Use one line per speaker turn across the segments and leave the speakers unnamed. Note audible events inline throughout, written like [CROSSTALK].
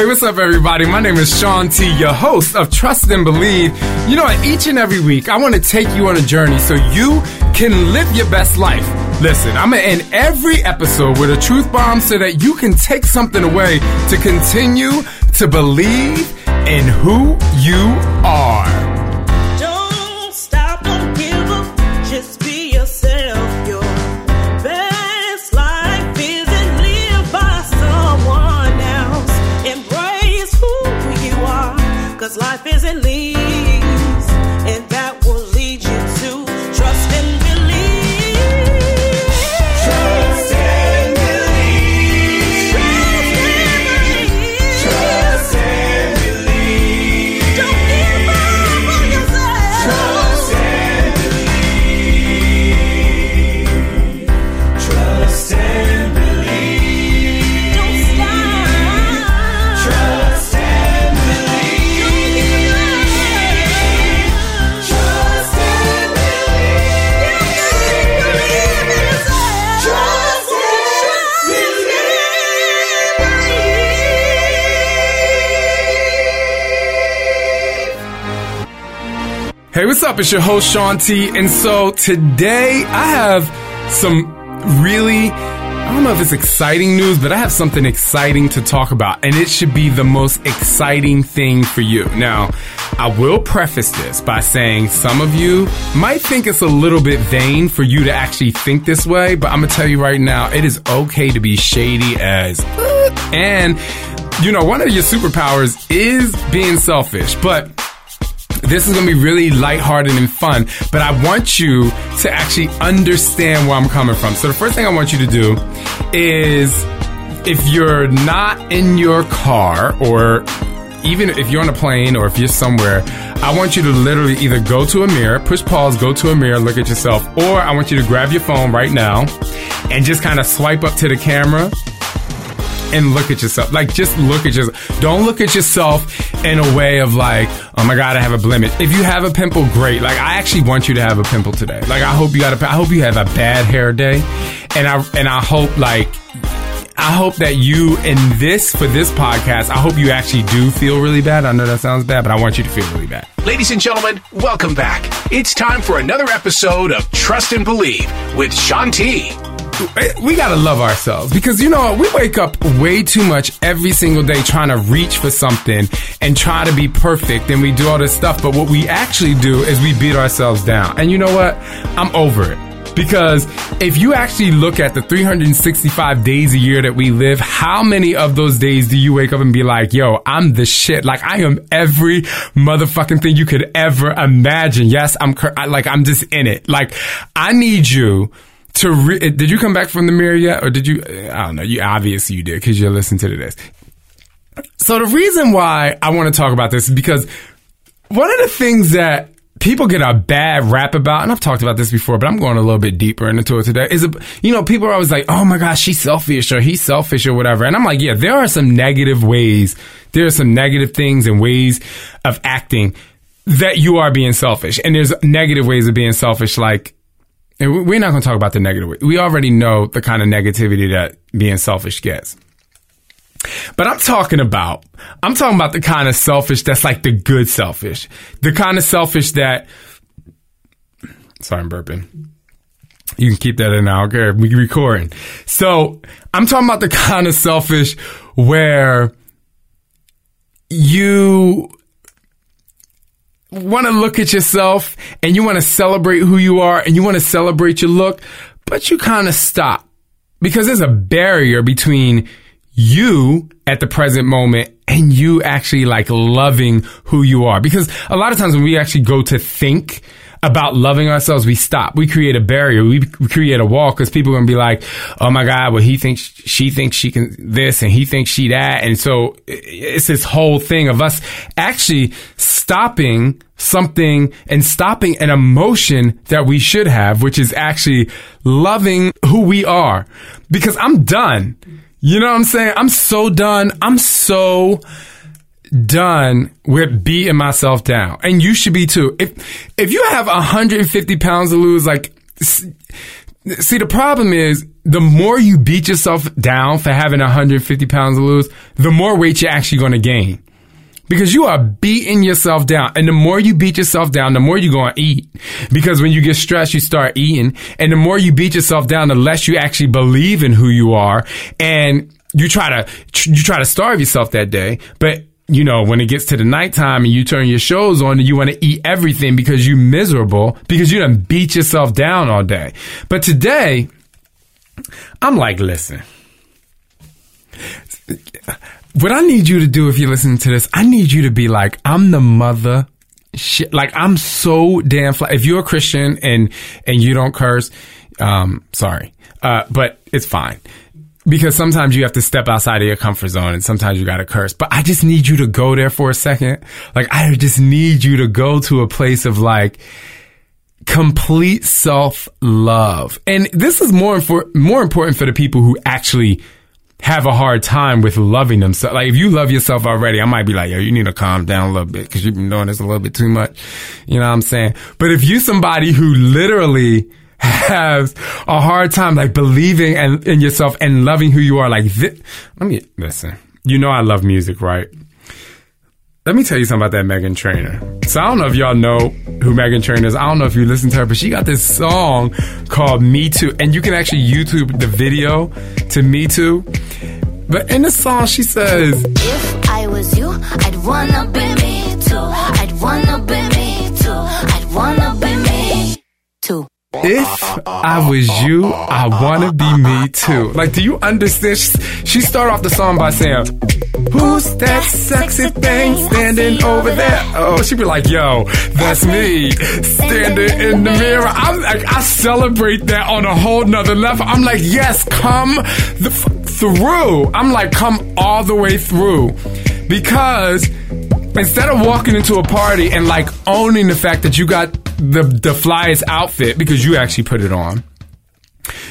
Hey, what's up, everybody? My name is Shaun T, your host of Trust and Believe. You know, each and every week, I want to take you on a journey so you can live your best life. Listen, I'm going to end every episode with a truth bomb so that you can take something away to continue to believe in who you are.
Up?
It's your host, Shaun T. And so today I have some really, I don't know if it's exciting news, but I have something exciting to talk about. And it should be the most exciting thing for you. Now, I will preface this by saying some of you might think it's a little bit vain for you to actually think this way, but I'm going to tell you right now, it is okay to be shady as. And, you know, one of your superpowers is being selfish, but this is going to be really lighthearted and fun, but I want you to actually understand where I'm coming from. So the first thing I want you to do is if you're not in your car or even if you're on a plane or if you're somewhere, I want you to literally either go to a mirror, push pause, go to a mirror, look at yourself, or I want you to grab your phone right now and just kind of swipe up to the camera and look at yourself. Like, just look at yourself. Don't look at yourself in a way of like, oh my god, I have a blemish. If you have a pimple, great. Like, I actually want you to have a pimple today. Like, I hope you got a. I hope you have a bad hair day, and I and I hope like. I hope that you in this for this podcast, I hope you actually do feel really bad. I know that sounds bad, but I want you to feel really bad.
Ladies and gentlemen, welcome back. It's time for another episode of Trust and Believe with Shaun T.
Eh, we gotta love ourselves because you know? We wake up way too much every single day trying to reach for something and try to be perfect and we do all this stuff. But what we actually do is we beat ourselves down. And you know what? I'm over it. Because if you actually look at the 365 days a year that we live, how many of those days do you wake up and be like, yo, I'm the shit? Like I am every motherfucking thing you could ever imagine. Yes, I'm cur- I, like, I'm just in it. Like I need you to re- eh, did you come back from the mirror yet or did you eh, i don't know you obviously you did because you're listening to this. So the reason why i want to talk about this is because one of the things that people get a bad rap about and i've talked about this before but i'm going a little bit deeper into it today is you know people are always like oh my gosh she's selfish or he's selfish or whatever. And i'm like yeah there are some negative ways there are some negative things and ways of acting that you are being selfish. And there's negative ways of being selfish like and we're not going to talk about the negative. We already know the kind of negativity that being selfish gets. But I'm talking about, I'm talking about the kind of selfish that's like the good selfish. The kind of selfish that, sorry, I'm burping. You can keep that in now. Okay, we recording. So I'm talking about the kind of selfish where you want to look at yourself and you want to celebrate who you are and you want to celebrate your look, but you kind of stop because there's a barrier between you at the present moment and you actually like loving who you are. Because a lot of times when we actually go to think about loving ourselves, we stop. We create a barrier. We, we create a wall because people are going to be like, oh my God, well, he thinks, she thinks she can this and he thinks she that. And so it's this whole thing of us actually stopping something and stopping an emotion that we should have, which is actually loving who we are. Because I'm done. You know what I'm saying? I'm so done. I'm so done with beating myself down. And you should be too. If, if you have 150 pounds to lose, like, see, the problem is the more you beat yourself down for having 150 pounds to lose, the more weight you're actually going to gain. Because you are beating yourself down. And the more you beat yourself down, the more you're going to eat. Because when you get stressed, you start eating. And the more you beat yourself down, the less you actually believe in who you are. And you try to, you try to starve yourself that day. But you know, when it gets to the nighttime and you turn your shows on and you want to eat everything because you're miserable because you done beat yourself down all day. But today, I'm like, listen, what I need you to do if you're listening to this, I need you to be like, I'm the mother shit. Like, I'm so damn fly. If you're a Christian and, and you don't curse, um, sorry. Uh, but it's fine because sometimes you have to step outside of your comfort zone and sometimes you gotta curse. But I just need you to go there for a second. Like, I just need you to go to a place of like, complete self love. And this is more, infor- more important for the people who actually have a hard time with loving themselves. Like if you love yourself already, I might be like, yo, you need to calm down a little bit because you've been doing this a little bit too much. You know what I'm saying? But if you somebody who literally has a hard time like believing and, in yourself and loving who you are, like this, let me listen. You know I love music, right? Let me tell you something about that Meghan Trainor. So I don't know if y'all know who Meghan Trainor is. I don't know if you listen to her, but she got this song called Me Too. And you can actually YouTube the video to Me Too. But in the song, she says,
If I was you, I'd wanna be me too.
If I was you, I wanna be me too. Like, do you understand? She start off the song by saying, Who's that sexy thing standing over there? Oh, she'd be like, yo, that's me standing in the mirror. I'm like, I celebrate that on a whole nother level. I'm like, yes, come the through. I'm like, come all the way through because instead of walking into a party and like owning the fact that you got the the flyest outfit because you actually put it on.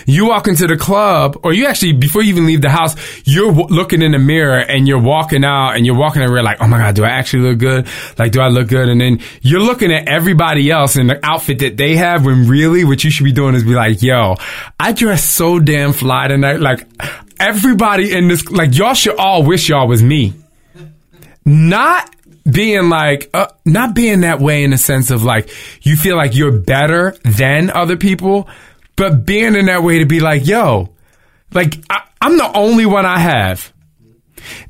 You walk into the club, or you actually, before you even leave the house, you're w- looking in the mirror and you're walking out and you're walking around like, oh my God, do I actually look good? Like, do I look good? And then you're looking at everybody else in the outfit that they have when really what you should be doing is be like, yo, I dress so damn fly tonight. Like, everybody in this, like, y'all should all wish y'all was me. Not being like, uh, not being that way in the sense of like, you feel like you're better than other people, but being in that way to be like, yo, like, I, I'm the only one I have.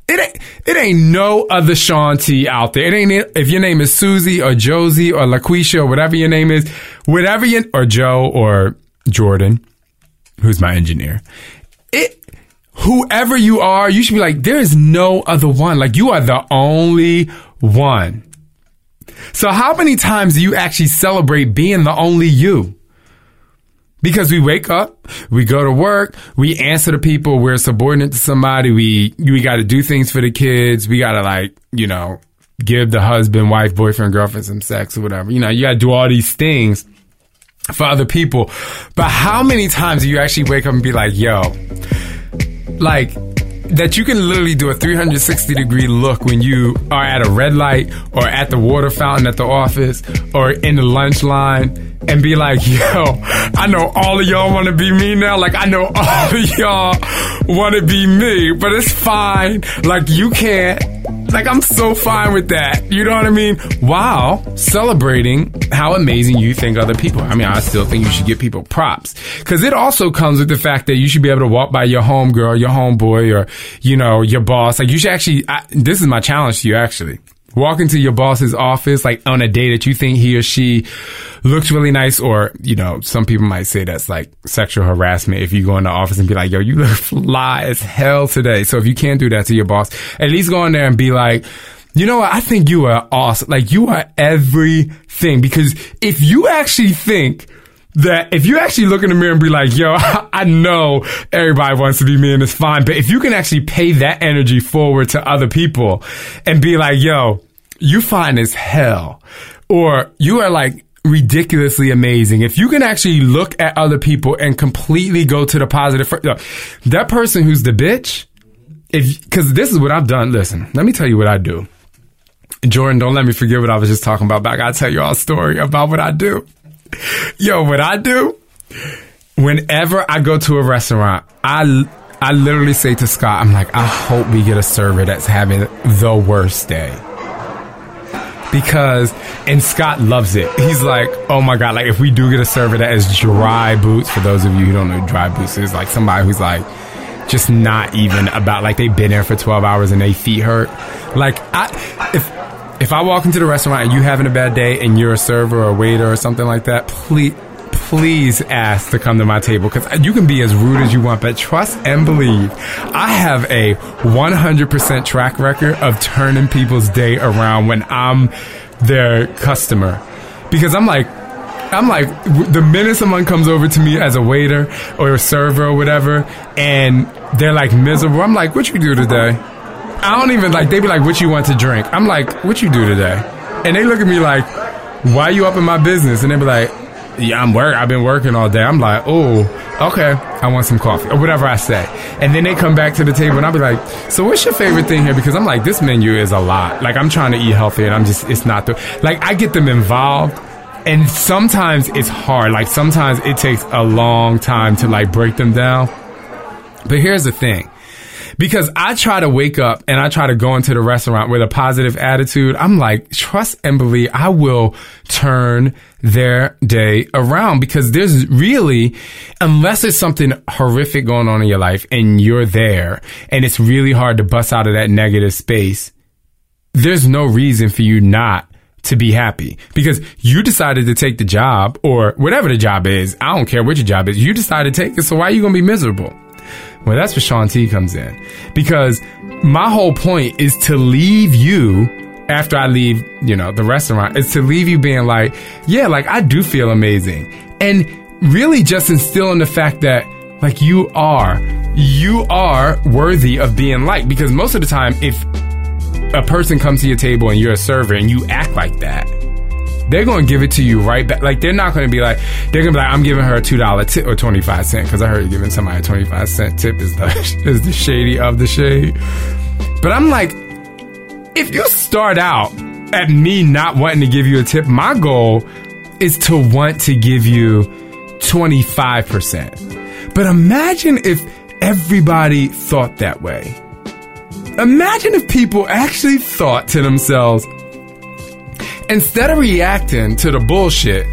It ain't, it ain't no other Shaun T out there. It ain't, if your name is Susie or Josie or LaQuisha or whatever your name is, whatever you, or Joe or Jordan, who's my engineer. It, whoever you are, you should be like, there is no other one. Like, you are the only one. So how many times do you actually celebrate being the only you? Because we wake up, we go to work, we answer to people, we're subordinate to somebody, we, we gotta do things for the kids, we gotta like, you know, give the husband, wife, boyfriend, girlfriend some sex or whatever. You know, you gotta do all these things for other people. But how many times do you actually wake up and be like, yo, like, that you can literally do a 360 degree look when you are at a red light or at the water fountain at the office or in the lunch line and be like, yo, I know all of y'all want to be me now. Like, I know all of y'all want to be me, but it's fine. Like, you can't Like I'm so fine with that. You know what I mean? While celebrating how amazing you think other people. are. I mean, I still think you should give people props because it also comes with the fact that you should be able to walk by your homegirl, your homeboy, or you know your boss. Like you should actually. I, this is my challenge to you actually walk into your boss's office like on a day that you think he or she looks really nice or you know some people might say that's like sexual harassment if you go in the office and be like yo you look [LAUGHS] fly as hell today so if you can't do that to your boss at least go in there and be like you know what? I think you are awesome. Like you are everything because if you actually think that if you actually look in the mirror and be like, yo, [LAUGHS] I know everybody wants to be me and it's fine. But if you can actually pay that energy forward to other people and be like, yo, you fine as hell or you are like ridiculously amazing. If you can actually look at other people and completely go to the positive, that person who's the bitch, if, cause this is what I've done. Listen, let me tell you what I do. Jordan, don't let me forget what I was just talking about, but I gotta tell you all a story about what I do. Yo, what I do, whenever I go to a restaurant, I, I literally say to Scott, I'm like, I hope we get a server that's having the worst day. Because, and Scott loves it. He's like, oh my God, like if we do get a server that is dry boots, for those of you who don't know dry boots is, like somebody who's like, just not even about like they've been there for 12 hours and they feet hurt. Like I, if, if I walk into the restaurant and you having a bad day and you're a server or a waiter or something like that, please, please ask to come to my table because you can be as rude as you want, but trust and believe I have a 100% track record of turning people's day around when I'm their customer because I'm like, I'm like, the minute someone comes over to me as a waiter or a server or whatever, and they're like miserable, I'm like, what you do today? I don't even like, they be like, what you want to drink? I'm like, what you do today? And they look at me like, why you up in my business? And they be like, yeah, I'm work. I've been working all day. I'm like, oh, okay. I want some coffee or whatever I say. And then they come back to the table and I'll be like, so what's your favorite thing here? Because I'm like, this menu is a lot. Like I'm trying to eat healthy and I'm just, it's not the, like I get them involved and sometimes it's hard. Like sometimes it takes a long time to like break them down. But here's the thing. Because I try to wake up and I try to go into the restaurant with a positive attitude. I'm like, trust and believe I will turn their day around because there's really, unless there's something horrific going on in your life and you're there and it's really hard to bust out of that negative space, there's no reason for you not to be happy because you decided to take the job or whatever the job is. I don't care what your job is. You decided to take it. So why are you going to be miserable? Well, that's where Shaun T comes in because my whole point is to leave you after I leave, you know, the restaurant is to leave you being like, yeah, like I do feel amazing. And really just instilling the fact that like you are, you are worthy of being liked because most of the time, if a person comes to your table and you're a server and you act like that, they're going to give it to you right back. Like they're not going to be like they're going to be like I'm giving her a two dollar tip or twenty five cent because I heard giving somebody a twenty five cent tip is the [LAUGHS] is the shady of the shade. But I'm like, if you start out at me not wanting to give you a tip, my goal is to want to give you twenty five percent. But imagine if everybody thought that way. Imagine if people actually thought to themselves, instead of reacting to the bullshit,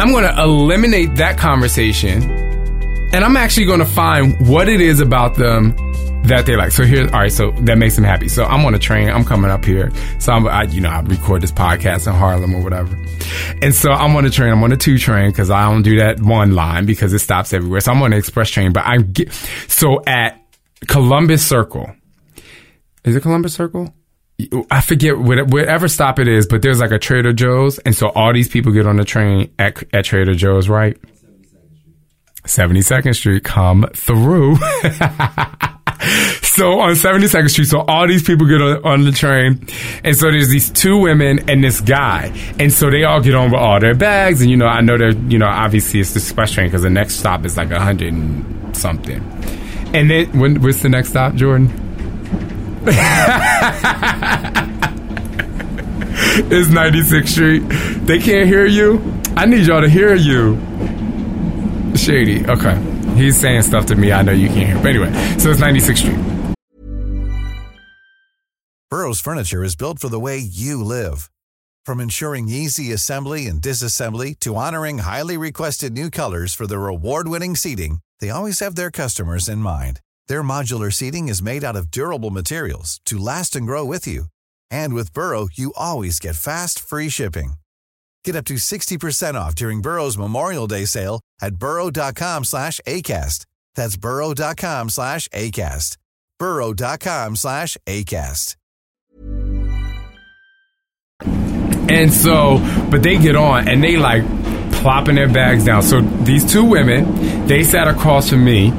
I'm going to eliminate that conversation and I'm actually going to find what it is about them that they like. So here, all right, so that makes them happy. So I'm on a train. I'm coming up here. So I'm, I, you know, I record this podcast in Harlem or whatever. And so I'm on a train. I'm on a two train because I don't do that one line because it stops everywhere. So I'm on an express train, but I get, so at Columbus Circle, is it Columbus Circle? I forget whatever stop it is, but there's like a Trader Joe's, and so all these people get on the train at at Trader Joe's, right? 72nd Street, come through. [LAUGHS] so on 72nd Street, so all these people get on, on the train, and so there's these two women and this guy, and so they all get on with all their bags, and you know, I know they're, you know, obviously it's the express train because the next stop is like a hundred and something, and then when what's the next stop, Jordan? [LAUGHS] [LAUGHS] It's 96th Street. They can't hear you. I need y'all to hear you. Shady. Okay. He's saying stuff to me I know you can't hear. But anyway, so it's 96th Street.
Burrow's furniture is built for the way you live. From ensuring easy assembly and disassembly to honoring highly requested new colors for their award-winning seating, they always have their customers in mind. Their modular seating is made out of durable materials to last and grow with you. And with Burrow, you always get fast, free shipping. Get up to 60% off during Burrow's Memorial Day sale at burrow.com slash ACAST. That's burrow.com slash ACAST. burrow.com slash ACAST.
And so, but they get on and they like plopping their bags down. So these two women, they sat across from me,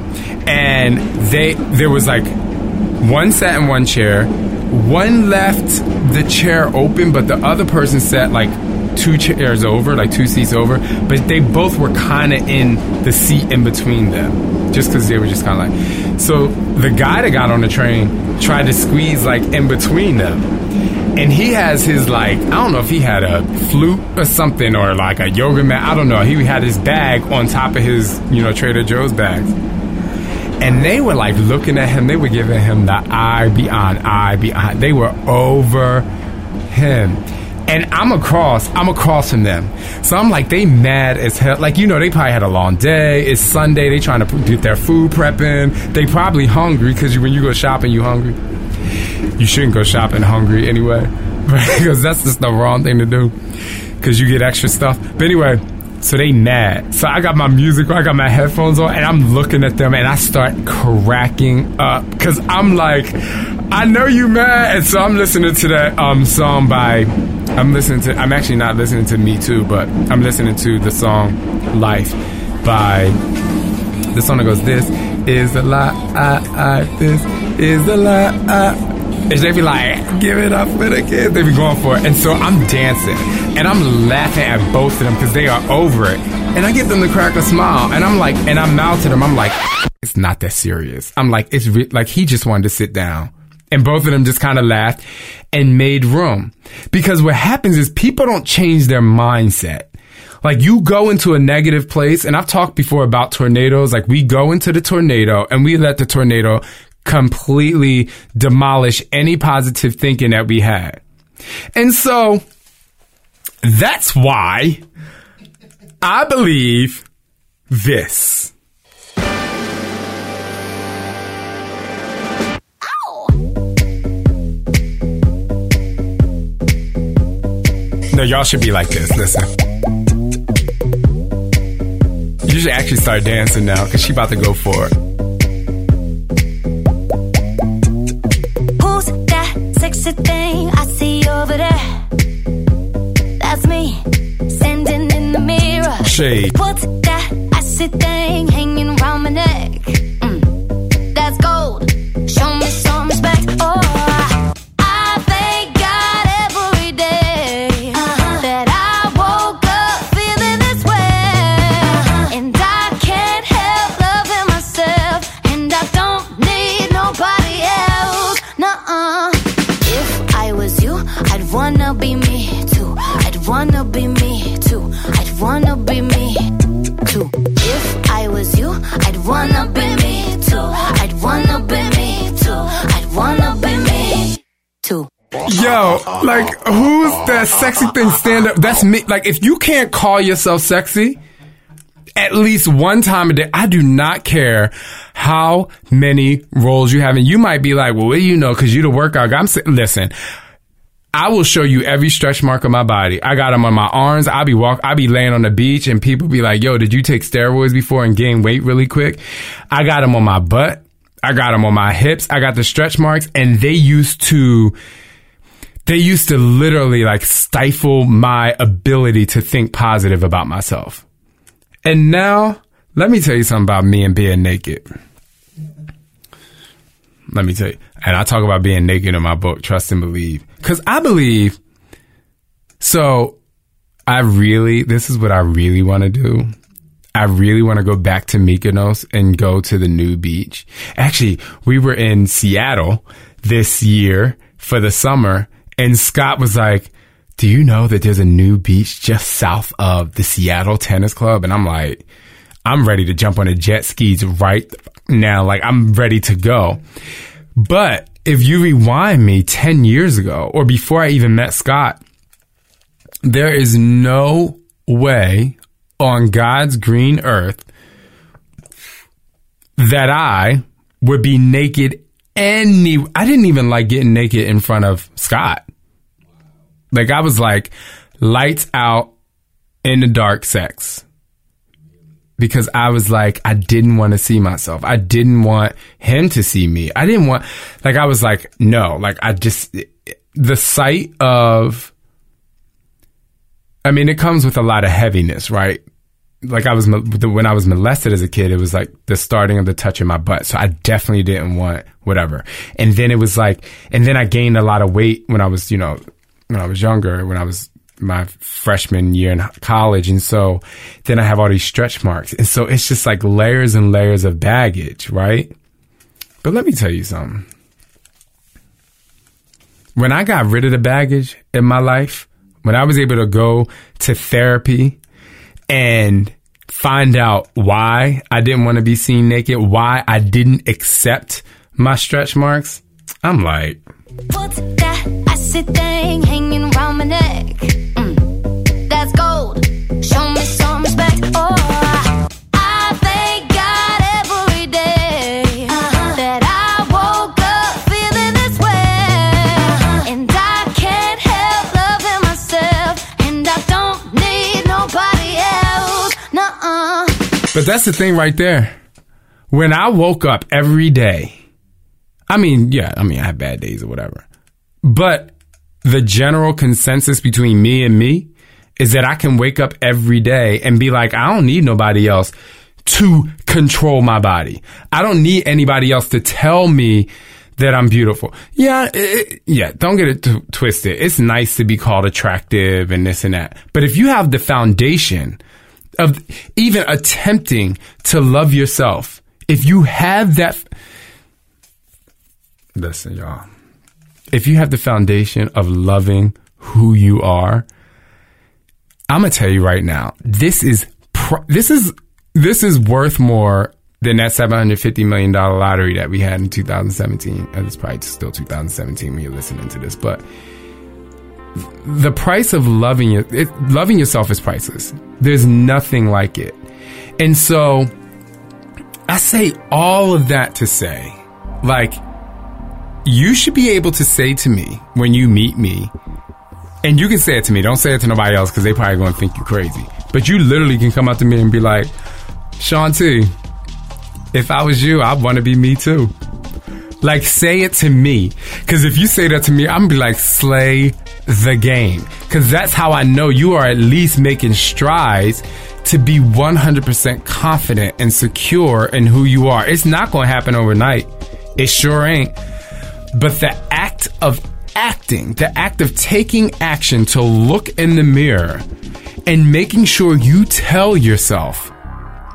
and they there was like one sat in one chair, one left the chair open, but the other person sat like two chairs over, like two seats over. But they both were kind of in the seat in between them, just because they were just kind of like. So the guy that got on the train tried to squeeze like in between them and he has his like I don't know if he had a flute or something or like a yoga mat. I don't know. He had his bag on top of his you know Trader Joe's bags, and they were like looking at him. They were giving him the eye beyond eye beyond. They were over him. And I'm across, I'm across from them. So I'm like, they mad as hell. Like, you know, they probably had a long day. It's Sunday. They trying to get their food prepping. They probably hungry because when you go shopping, you hungry you shouldn't go shopping hungry anyway, [LAUGHS] because that's just the wrong thing to do. Because you get extra stuff. But anyway, so they mad. So I got my music, I got my headphones on, and I'm looking at them, and I start cracking up because I'm like, I know you mad, and so I'm listening to that um song by. I'm listening to. I'm actually not listening to Me Too, but I'm listening to the song Life by the song that goes, This is a lie, I, I, this is a lie, I. And they be like, give it up for the kids. They be going for it. And so I'm dancing and I'm laughing at both of them because they are over it. And I get them to crack a smile. And I'm like, and I'm mouth to them. I'm like, it's not that serious. I'm like, it's re- like he just wanted to sit down. And both of them just kind of laughed and made room. Because what happens is people don't change their mindset. Like you go into a negative place, and I've talked before about tornadoes. Like we go into the tornado and we let the tornado completely demolish any positive thinking that we had. And so that's why I believe this. No, y'all should be like this. Listen. You should actually start dancing now because she about to go for it.
Who's that sexy thing I see over there? Mirror.
Shade.
What's that icy thing hanging around my neck?
Like, who's that sexy thing stand up? That's me. Like, if you can't call yourself sexy, at least one time a day, I do not care how many roles you have. And you might be like, well, what do you know? Cause you the workout guy. I'm saying, listen, I will show you every stretch mark of my body. I got them on my arms. I'll be walk, I'll be laying on the beach and people be like, yo, did you take steroids before and gain weight really quick? I got them on my butt. I got them on my hips. I got the stretch marks and they used to, they used to literally like stifle my ability to think positive about myself. And now, let me tell you something about me and being naked. Let me tell you. And I talk about being naked in my book, Trust and Believe. Cause I believe, so I really, this is what I really want to do. I really want to go back to Mykonos and go to the new beach. Actually, we were in Seattle this year for the summer and Scott was like, do you know that there's a new beach just south of the Seattle Tennis Club? And I'm like, I'm ready to jump on a jet skis right now. Like I'm ready to go. But if you rewind me 10 years ago or before I even met Scott, there is no way on God's green earth that I would be naked any I didn't even like getting naked in front of Scott. Like I was like lights out in the dark sex. Because I was like I didn't want to see myself. I didn't want him to see me. I didn't want like I was like no, like I just the sight of I mean it comes with a lot of heaviness, right? like I was when I was molested as a kid, it was like the starting of the touch in my butt. So I definitely didn't want whatever. And then it was like, and then I gained a lot of weight when I was, you know, when I was younger, when I was my freshman year in college. And so then I have all these stretch marks. And so it's just like layers and layers of baggage, right? But let me tell you something. When I got rid of the baggage in my life, when I was able to go to therapy and find out why I didn't want to be seen naked, why I didn't accept my stretch marks, I'm like,
What's that acid thing hanging around my neck? Mm, that's gold. Show me some respect. Oh, I thank God every day that I woke up feeling this way. And I can't help loving myself. And I don't need nobody else.
But that's the thing right there. When I woke up every day, I mean, yeah, I mean, I have bad days or whatever. But the general consensus between me and me is that I can wake up every day and be like, I don't need nobody else to control my body. I don't need anybody else to tell me that I'm beautiful. Yeah, it, yeah, don't get it t- twisted. It's nice to be called attractive and this and that. But if you have the foundation of even attempting to love yourself, if you have that, listen, y'all, if you have the foundation of loving who you are, I'm gonna tell you right now, this is pr- this is this is worth more than that 750 million dollar lottery that we had in 2017. And it's probably still 2017 when you're listening to this, but the price of loving it, it loving yourself is priceless. There's nothing like it. And so I say all of that to say, like, you should be able to say to me when you meet me, and you can say it to me, don't say it to nobody else because they probably gonna think you crazy. But you literally can come up to me and be like, Shaun T, if I was you, I'd wanna be me too. Like, say it to me. Because if you say that to me, I'm gonna be like, slay the game. Because that's how I know you are at least making strides to be 100% confident and secure in who you are. It's not gonna happen overnight. It sure ain't. But the act of acting, the act of taking action to look in the mirror and making sure you tell yourself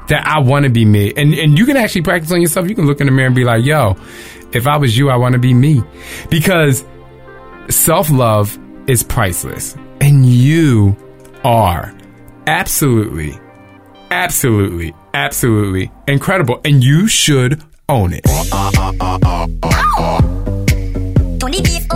that I want to be me. And and you can actually practice on yourself. You can look in the mirror and be like, "Yo, if I was you, I want to be me." Because self-love is priceless. And you are absolutely absolutely absolutely incredible and you should own it.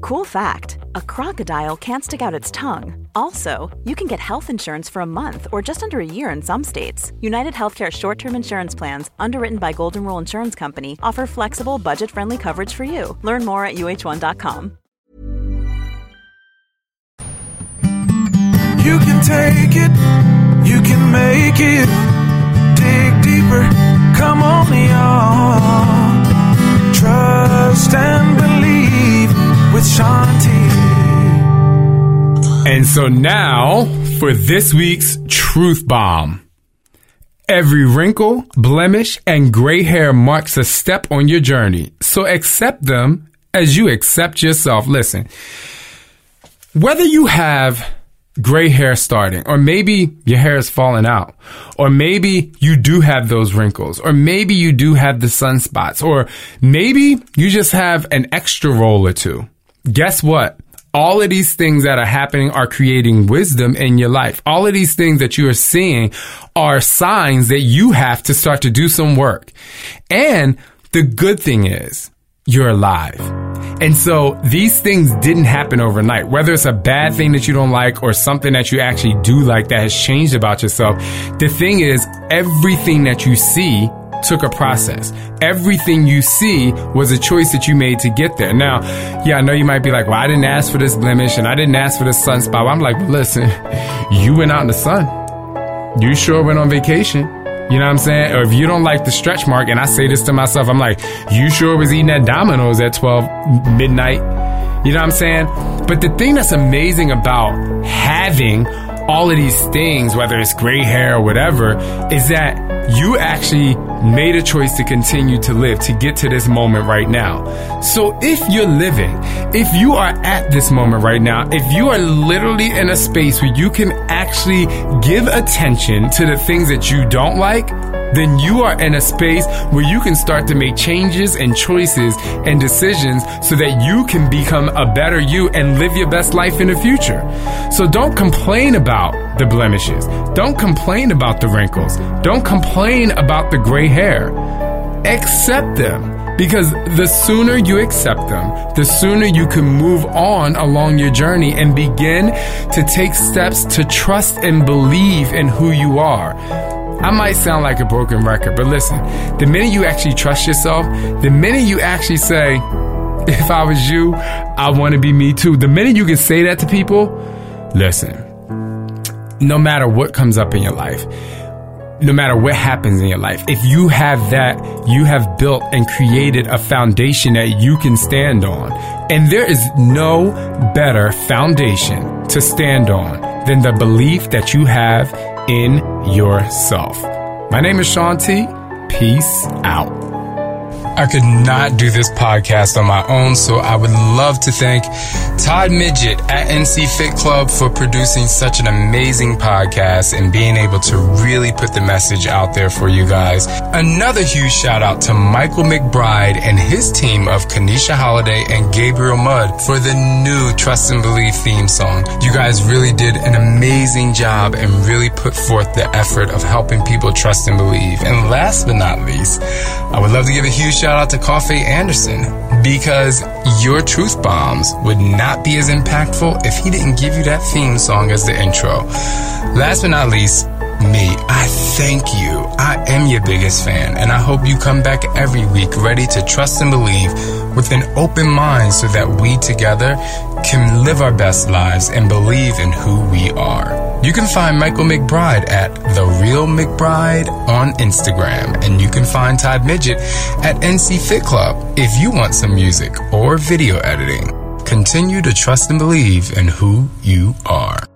Cool fact a crocodile can't stick out its tongue. Also, you can get health insurance for a month or just under a year in some states. United Healthcare short term insurance plans, underwritten by Golden Rule Insurance Company, offer flexible, budget friendly coverage for you. Learn more at uh1.com.
You can take it, you can make it. Dig deeper, come on, y'all. Trust and believe with Shaun T.
And so now for this week's truth bomb. Every wrinkle, blemish, and gray hair marks a step on your journey. So accept them as you accept yourself. Listen, whether you have gray hair starting, or maybe your hair is falling out, or maybe you do have those wrinkles, or maybe you do have the sunspots, or maybe you just have an extra roll or two. Guess what? All of these things that are happening are creating wisdom in your life. All of these things that you are seeing are signs that you have to start to do some work. And the good thing is, you're alive. And so these things didn't happen overnight. Whether it's a bad thing that you don't like or something that you actually do like that has changed about yourself, the thing is, everything that you see took a process. Everything you see was a choice that you made to get there. Now, yeah, I know you might be like, well, I didn't ask for this blemish and I didn't ask for this sunspot. I'm like, listen, [LAUGHS] you went out in the sun. You sure went on vacation. You know what I'm saying? Or if you don't like the stretch mark, and I say this to myself, I'm like, you sure was eating at Domino's at 12 midnight? You know what I'm saying? But the thing that's amazing about having all of these things, whether it's gray hair or whatever, is that you actually made a choice to continue to live, to get to this moment right now. So if you're living, if you are at this moment right now, if you are literally in a space where you can actually give attention to the things that you don't like, then you are in a space where you can start to make changes and choices and decisions so that you can become a better you and live your best life in the future. So don't complain about the blemishes. Don't complain about the wrinkles. Don't complain about the gray hair. Accept them. Because the sooner you accept them, the sooner you can move on along your journey and begin to take steps to trust and believe in who you are. I might sound like a broken record, but listen, the minute you actually trust yourself, the minute you actually say, if I was you, I want to be me too, the minute you can say that to people, listen, no matter what comes up in your life, no matter what happens in your life, if you have that, you have built and created a foundation that you can stand on. And there is no better foundation to stand on than the belief that you have in yourself. My name is Shaun T. Peace out. I could not do this podcast on my own, so I would love to thank Todd Midget at NC Fit Club for producing such an amazing podcast and being able to really put the message out there for you guys. Another huge shout out to Michael McBride and his team of Kanisha Holiday and Gabriel Mudd for the new Trust and Believe theme song. You guys really did an amazing job and really put forth the effort of helping people trust and believe. And last but not least, I would love to give a huge shout out to Coffee Anderson because your truth bombs would not be as impactful if he didn't give you that theme song as the intro. Last but not least, me, I thank you. I am your biggest fan, and I hope you come back every week ready to trust and believe with an open mind so that we together can live our best lives and believe in who we are. You can find Michael McBride at The Real McBride on Instagram, and you can find Todd Midget at NC Fit Club if you want some music or video editing. Continue to trust and believe in who you are.